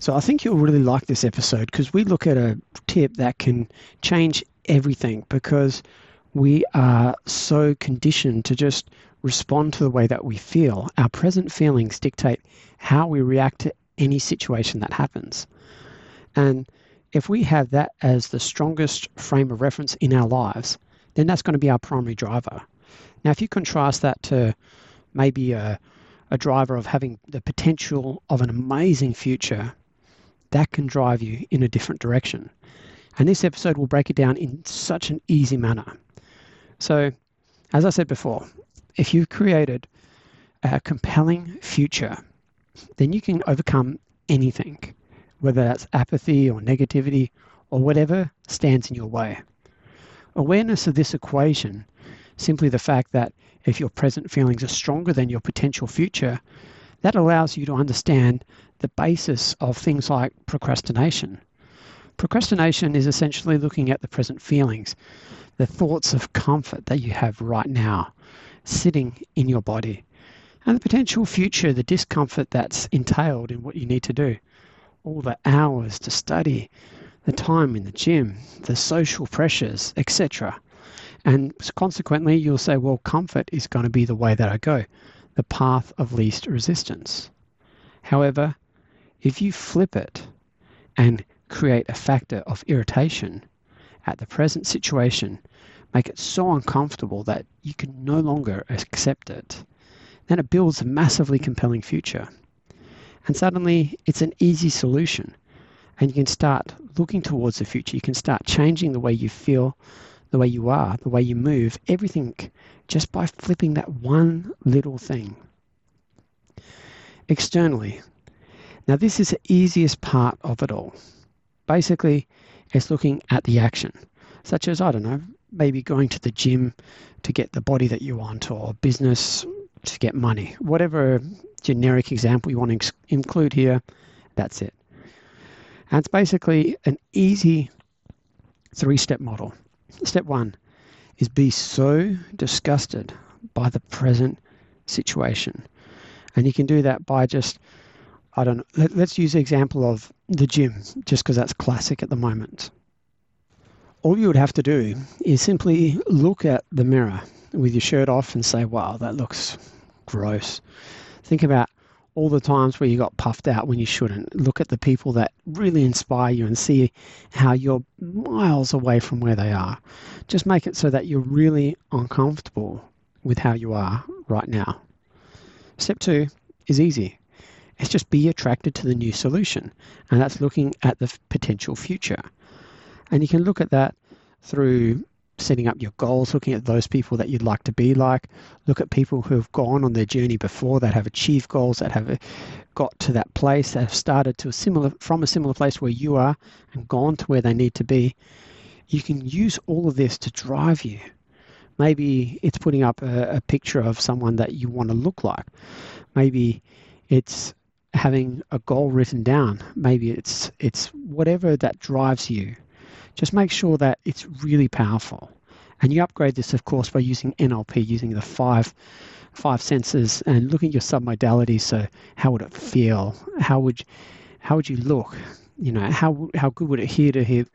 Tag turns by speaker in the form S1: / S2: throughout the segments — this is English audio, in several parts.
S1: So I think you'll really like this episode because we look at a tip that can change everything because we are so conditioned to just respond to the way that we feel. Our present feelings dictate how we react to any situation that happens. And if we have that as the strongest frame of reference in our lives, then that's going to be our primary driver. Now, if you contrast that to maybe a, a driver of having the potential of an amazing future that can drive you in a different direction. And this episode will break it down in such an easy manner. So, as I said before, if you've created a compelling future, then you can overcome anything, whether that's apathy or negativity or whatever stands in your way. Awareness of this equation, simply the fact that if your present feelings are stronger than your potential future, that allows you to understand the basis of things like procrastination. Procrastination is essentially looking at the present feelings, the thoughts of comfort that you have right now sitting in your body, and the potential future, the discomfort that's entailed in what you need to do. All the hours to study, the time in the gym, the social pressures, etc. And consequently, you'll say, well, comfort is going to be the way that I go, the path of least resistance. However, if you flip it and create a factor of irritation at the present situation, make it so uncomfortable that you can no longer accept it, then it builds a massively compelling future. And suddenly it's an easy solution. And you can start looking towards the future. You can start changing the way you feel, the way you are, the way you move, everything just by flipping that one little thing. Externally, now, this is the easiest part of it all. Basically, it's looking at the action, such as, I don't know, maybe going to the gym to get the body that you want, or business to get money. Whatever generic example you want to include here, that's it. And it's basically an easy three step model. Step one is be so disgusted by the present situation. And you can do that by just I don't know. Let, us use the example of the gym, just because that's classic at the moment. All you would have to do is simply look at the mirror with your shirt off and say, wow, that looks gross. Think about all the times where you got puffed out when you shouldn't. Look at the people that really inspire you and see how you're miles away from where they are. Just make it so that you're really uncomfortable with how you are right now. Step two is easy. It's just be attracted to the new solution. And that's looking at the potential future. And you can look at that through setting up your goals, looking at those people that you'd like to be like, look at people who have gone on their journey before that have achieved goals, that have uh, got to that place, that have started to a similar from a similar place where you are and gone to where they need to be. You can use all of this to drive you. Maybe it's putting up a, a picture of someone that you want to look like. Maybe it's having a goal written down. Maybe it's it's whatever that drives you. Just make sure that it's really powerful. And you upgrade this, of course, by using NLP, using the five five senses and looking at your submodalities. So, how would it feel? How would how would you look? You know, how how good would it hear to hear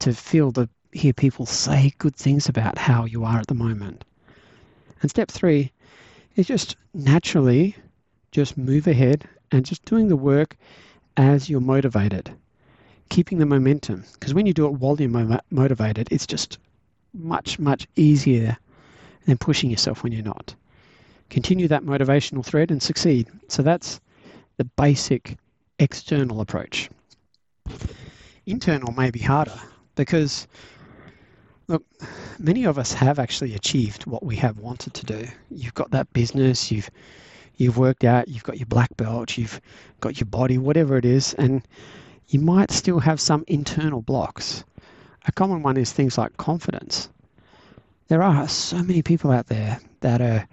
S1: to feel the hear people say good things about how you are at the moment? And step three is just naturally just move ahead and just doing the work as you're motivated, keeping the momentum. Because when you do it while you're mo- motivated, it's just much, much easier than pushing yourself when you're not. Continue that motivational thread and succeed. So that's the basic external approach. Internal may be harder because, look, many of us have actually achieved what we have wanted to do. You've got that business, you've you've worked out, you've got your black belt, you've got your body, whatever it is, and you might still have some internal blocks. A common one is things like confidence. There are so many people out there that are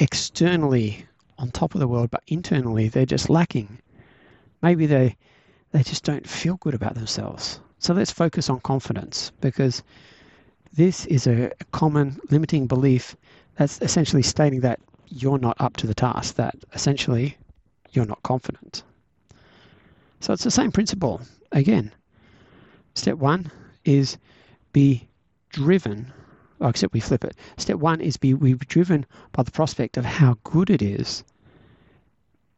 S1: externally on top of the world, but internally they're just lacking. Maybe they they just don't feel good about themselves. So let's focus on confidence because this is a common limiting belief that's essentially stating that you're not up to the task, that essentially you're not confident. So it's the same principle. Again, step one is be driven, oh, except we flip it. Step one is be, be driven by the prospect of how good it is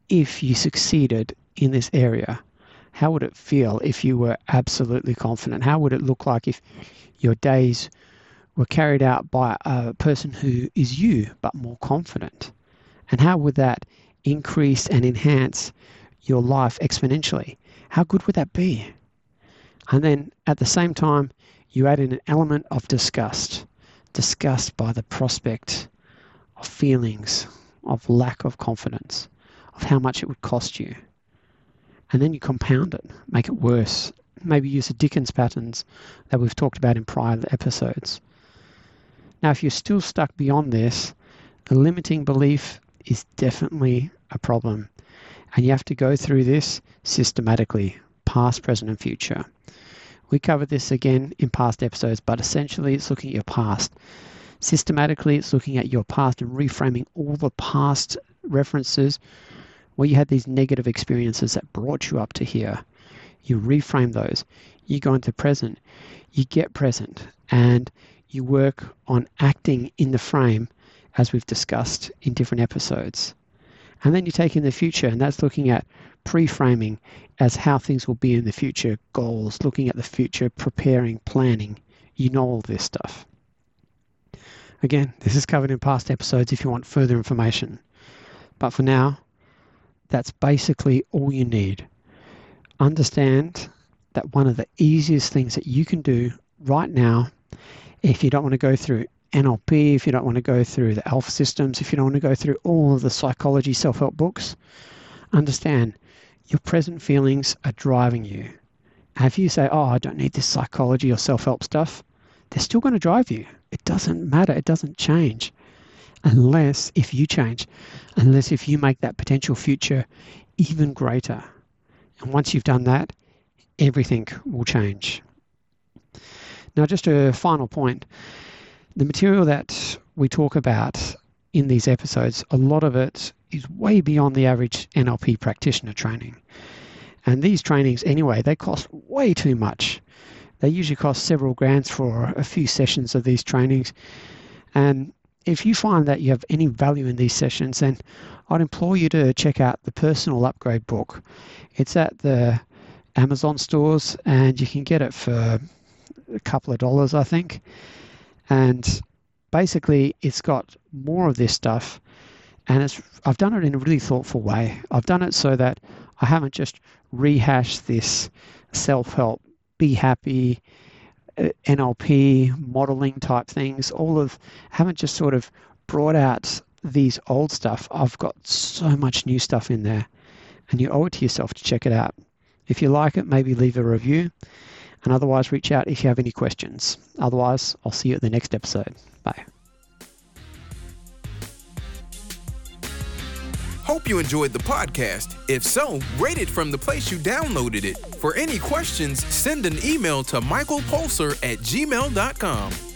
S1: if you succeeded in this area. How would it feel if you were absolutely confident? How would it look like if your days were carried out by a person who is you but more confident? And how would that increase and enhance your life exponentially? How good would that be? And then at the same time, you add in an element of disgust, disgust by the prospect of feelings of lack of confidence, of how much it would cost you. And then you compound it, make it worse. Maybe use the Dickens patterns that we've talked about in prior episodes. Now, if you're still stuck beyond this, the limiting belief is definitely a problem. And you have to go through this systematically, past, present, and future. We covered this again in past episodes, but essentially it's looking at your past. Systematically, it's looking at your past and reframing all the past references where you had these negative experiences that brought you up to here. You reframe those. You go into the present. You get present and you work on acting in the frame as we've discussed in different episodes. And then you take in the future, and that's looking at pre framing as how things will be in the future, goals, looking at the future, preparing, planning. You know all this stuff. Again, this is covered in past episodes if you want further information. But for now, that's basically all you need. Understand that one of the easiest things that you can do right now, if you don't want to go through NLP, if you don't want to go through the Alpha systems, if you don't want to go through all of the psychology self help books, understand your present feelings are driving you. And if you say, Oh, I don't need this psychology or self help stuff, they're still going to drive you. It doesn't matter, it doesn't change unless if you change, unless if you make that potential future even greater. And once you've done that, everything will change. Now, just a final point the material that we talk about in these episodes, a lot of it is way beyond the average NLP practitioner training. And these trainings, anyway, they cost way too much. They usually cost several grands for a few sessions of these trainings. And if you find that you have any value in these sessions, then I'd implore you to check out the Personal Upgrade book. It's at the Amazon stores and you can get it for a couple of dollars, I think. And basically, it's got more of this stuff. And it's I've done it in a really thoughtful way. I've done it so that I haven't just rehashed this self help, be happy, uh, NLP, modeling type things. All of haven't just sort of brought out these old stuff. I've got so much new stuff in there, and you owe it to yourself to check it out. If you like it, maybe leave a review. And otherwise, reach out if you have any questions. Otherwise, I'll see you at the next episode. Bye.
S2: Hope you enjoyed the podcast. If so, rate it from the place you downloaded it. For any questions, send an email to michaelpulser at gmail.com.